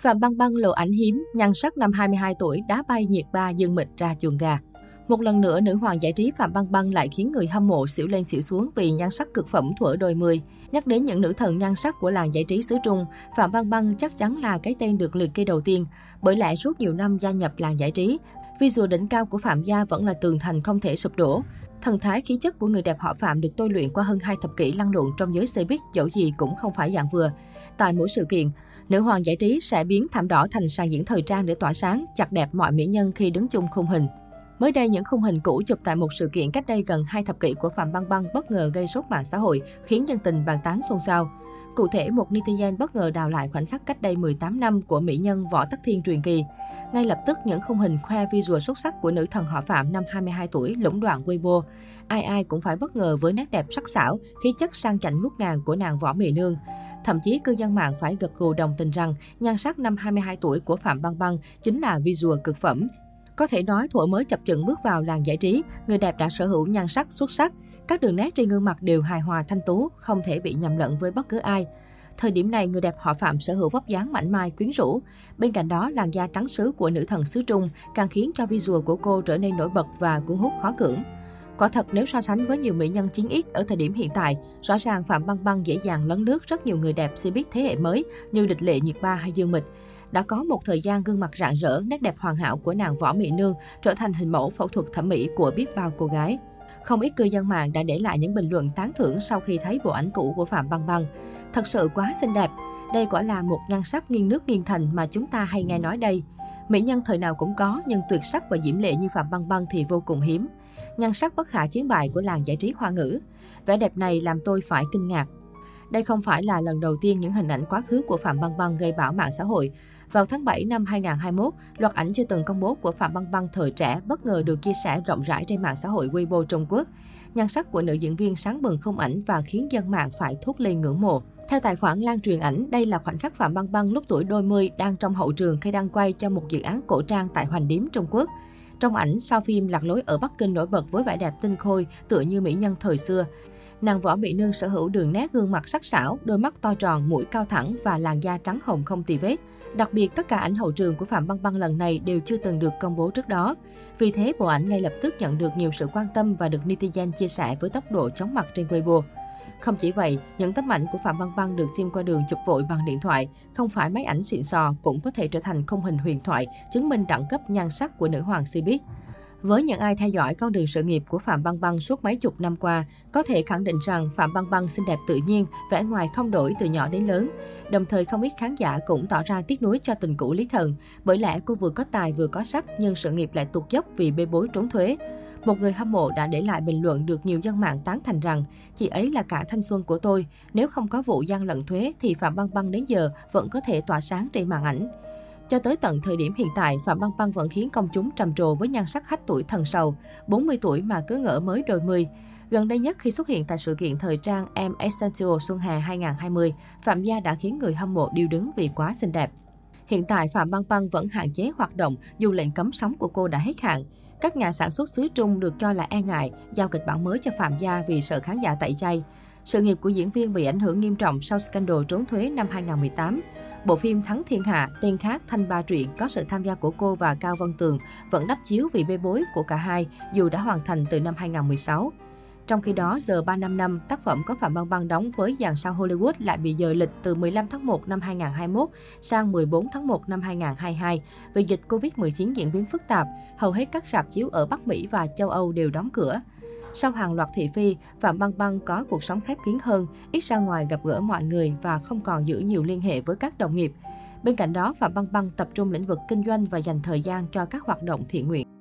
Phạm Băng Băng lộ ảnh hiếm, nhan sắc năm 22 tuổi đá bay nhiệt ba dương mịch ra chuồng gà. Một lần nữa, nữ hoàng giải trí Phạm Băng Băng lại khiến người hâm mộ xỉu lên xỉu xuống vì nhan sắc cực phẩm thuở đôi mươi. Nhắc đến những nữ thần nhan sắc của làng giải trí xứ Trung, Phạm Băng Băng chắc chắn là cái tên được liệt kê đầu tiên. Bởi lẽ suốt nhiều năm gia nhập làng giải trí, visual đỉnh cao của Phạm Gia vẫn là tường thành không thể sụp đổ. Thần thái khí chất của người đẹp họ Phạm được tôi luyện qua hơn hai thập kỷ lăn lộn trong giới xe buýt dẫu gì cũng không phải dạng vừa. Tại mỗi sự kiện, nữ hoàng giải trí sẽ biến thảm đỏ thành sàn diễn thời trang để tỏa sáng, chặt đẹp mọi mỹ nhân khi đứng chung khung hình. Mới đây, những khung hình cũ chụp tại một sự kiện cách đây gần hai thập kỷ của Phạm Băng Băng bất ngờ gây sốt mạng xã hội, khiến dân tình bàn tán xôn xao. Cụ thể, một netizen bất ngờ đào lại khoảnh khắc cách đây 18 năm của mỹ nhân Võ Tắc Thiên truyền kỳ. Ngay lập tức, những khung hình khoe visual xuất sắc của nữ thần họ Phạm năm 22 tuổi lũng đoạn Weibo. Ai ai cũng phải bất ngờ với nét đẹp sắc sảo, khí chất sang chảnh ngút ngàn của nàng Võ Mỹ Nương. Thậm chí cư dân mạng phải gật gù đồng tình rằng nhan sắc năm 22 tuổi của Phạm Băng Băng chính là visual cực phẩm. Có thể nói thuở mới chập chững bước vào làng giải trí, người đẹp đã sở hữu nhan sắc xuất sắc. Các đường nét trên gương mặt đều hài hòa thanh tú, không thể bị nhầm lẫn với bất cứ ai. Thời điểm này, người đẹp họ Phạm sở hữu vóc dáng mảnh mai, quyến rũ. Bên cạnh đó, làn da trắng sứ của nữ thần xứ Trung càng khiến cho visual của cô trở nên nổi bật và cuốn hút khó cưỡng. Quả thật nếu so sánh với nhiều mỹ nhân chính ít ở thời điểm hiện tại, rõ ràng Phạm Băng Băng dễ dàng lấn lướt rất nhiều người đẹp showbiz thế hệ mới như Địch Lệ Nhiệt Ba hay Dương Mịch. Đã có một thời gian gương mặt rạng rỡ, nét đẹp hoàn hảo của nàng Võ Mỹ Nương trở thành hình mẫu phẫu thuật thẩm mỹ của biết bao cô gái. Không ít cư dân mạng đã để lại những bình luận tán thưởng sau khi thấy bộ ảnh cũ của Phạm Băng Băng. Thật sự quá xinh đẹp. Đây quả là một nhan sắc nghiêng nước nghiêng thành mà chúng ta hay nghe nói đây. Mỹ nhân thời nào cũng có, nhưng tuyệt sắc và diễm lệ như Phạm Băng Băng thì vô cùng hiếm. Nhan sắc bất khả chiến bại của làng giải trí hoa ngữ. Vẻ đẹp này làm tôi phải kinh ngạc. Đây không phải là lần đầu tiên những hình ảnh quá khứ của Phạm Băng Băng gây bão mạng xã hội. Vào tháng 7 năm 2021, loạt ảnh chưa từng công bố của Phạm Băng Băng thời trẻ bất ngờ được chia sẻ rộng rãi trên mạng xã hội Weibo Trung Quốc. Nhan sắc của nữ diễn viên sáng bừng không ảnh và khiến dân mạng phải thốt lên ngưỡng mộ. Theo tài khoản lan truyền ảnh, đây là khoảnh khắc Phạm Băng Băng lúc tuổi đôi mươi đang trong hậu trường khi đang quay cho một dự án cổ trang tại Hoành Điếm, Trung Quốc. Trong ảnh, sau phim Lạc lối ở Bắc Kinh nổi bật với vẻ đẹp tinh khôi, tựa như mỹ nhân thời xưa. Nàng võ mỹ nương sở hữu đường nét gương mặt sắc sảo, đôi mắt to tròn, mũi cao thẳng và làn da trắng hồng không tì vết. Đặc biệt, tất cả ảnh hậu trường của Phạm Băng Băng lần này đều chưa từng được công bố trước đó. Vì thế, bộ ảnh ngay lập tức nhận được nhiều sự quan tâm và được netizen chia sẻ với tốc độ chóng mặt trên Weibo. Không chỉ vậy, những tấm ảnh của Phạm Băng Băng được xem qua đường chụp vội bằng điện thoại, không phải máy ảnh xịn sò cũng có thể trở thành không hình huyền thoại, chứng minh đẳng cấp nhan sắc của nữ hoàng Cbiz. Với những ai theo dõi con đường sự nghiệp của Phạm Băng Băng suốt mấy chục năm qua, có thể khẳng định rằng Phạm Băng Băng xinh đẹp tự nhiên, vẻ ngoài không đổi từ nhỏ đến lớn. Đồng thời không ít khán giả cũng tỏ ra tiếc nuối cho tình cũ Lý Thần, bởi lẽ cô vừa có tài vừa có sắc nhưng sự nghiệp lại tụt dốc vì bê bối trốn thuế. Một người hâm mộ đã để lại bình luận được nhiều dân mạng tán thành rằng chị ấy là cả thanh xuân của tôi. Nếu không có vụ gian lận thuế thì Phạm Băng Băng đến giờ vẫn có thể tỏa sáng trên màn ảnh. Cho tới tận thời điểm hiện tại, Phạm Băng Băng vẫn khiến công chúng trầm trồ với nhan sắc hách tuổi thần sầu, 40 tuổi mà cứ ngỡ mới đôi mươi. Gần đây nhất khi xuất hiện tại sự kiện thời trang Em Essential Xuân Hè 2020, Phạm Gia đã khiến người hâm mộ điêu đứng vì quá xinh đẹp. Hiện tại, Phạm Băng Băng vẫn hạn chế hoạt động dù lệnh cấm sóng của cô đã hết hạn. Các nhà sản xuất xứ Trung được cho là e ngại giao kịch bản mới cho Phạm Gia vì sợ khán giả tẩy chay. Sự nghiệp của diễn viên bị ảnh hưởng nghiêm trọng sau scandal trốn thuế năm 2018. Bộ phim Thắng Thiên Hạ, tên khác Thanh Ba Truyện có sự tham gia của cô và Cao Vân Tường vẫn đắp chiếu vì bê bối của cả hai dù đã hoàn thành từ năm 2016. Trong khi đó, giờ 3 năm năm, tác phẩm có Phạm Băng Băng đóng với dàn sao Hollywood lại bị dời lịch từ 15 tháng 1 năm 2021 sang 14 tháng 1 năm 2022 vì dịch Covid-19 diễn biến phức tạp. Hầu hết các rạp chiếu ở Bắc Mỹ và châu Âu đều đóng cửa. Sau hàng loạt thị phi, Phạm Băng Băng có cuộc sống khép kín hơn, ít ra ngoài gặp gỡ mọi người và không còn giữ nhiều liên hệ với các đồng nghiệp. Bên cạnh đó, Phạm Băng Băng tập trung lĩnh vực kinh doanh và dành thời gian cho các hoạt động thiện nguyện.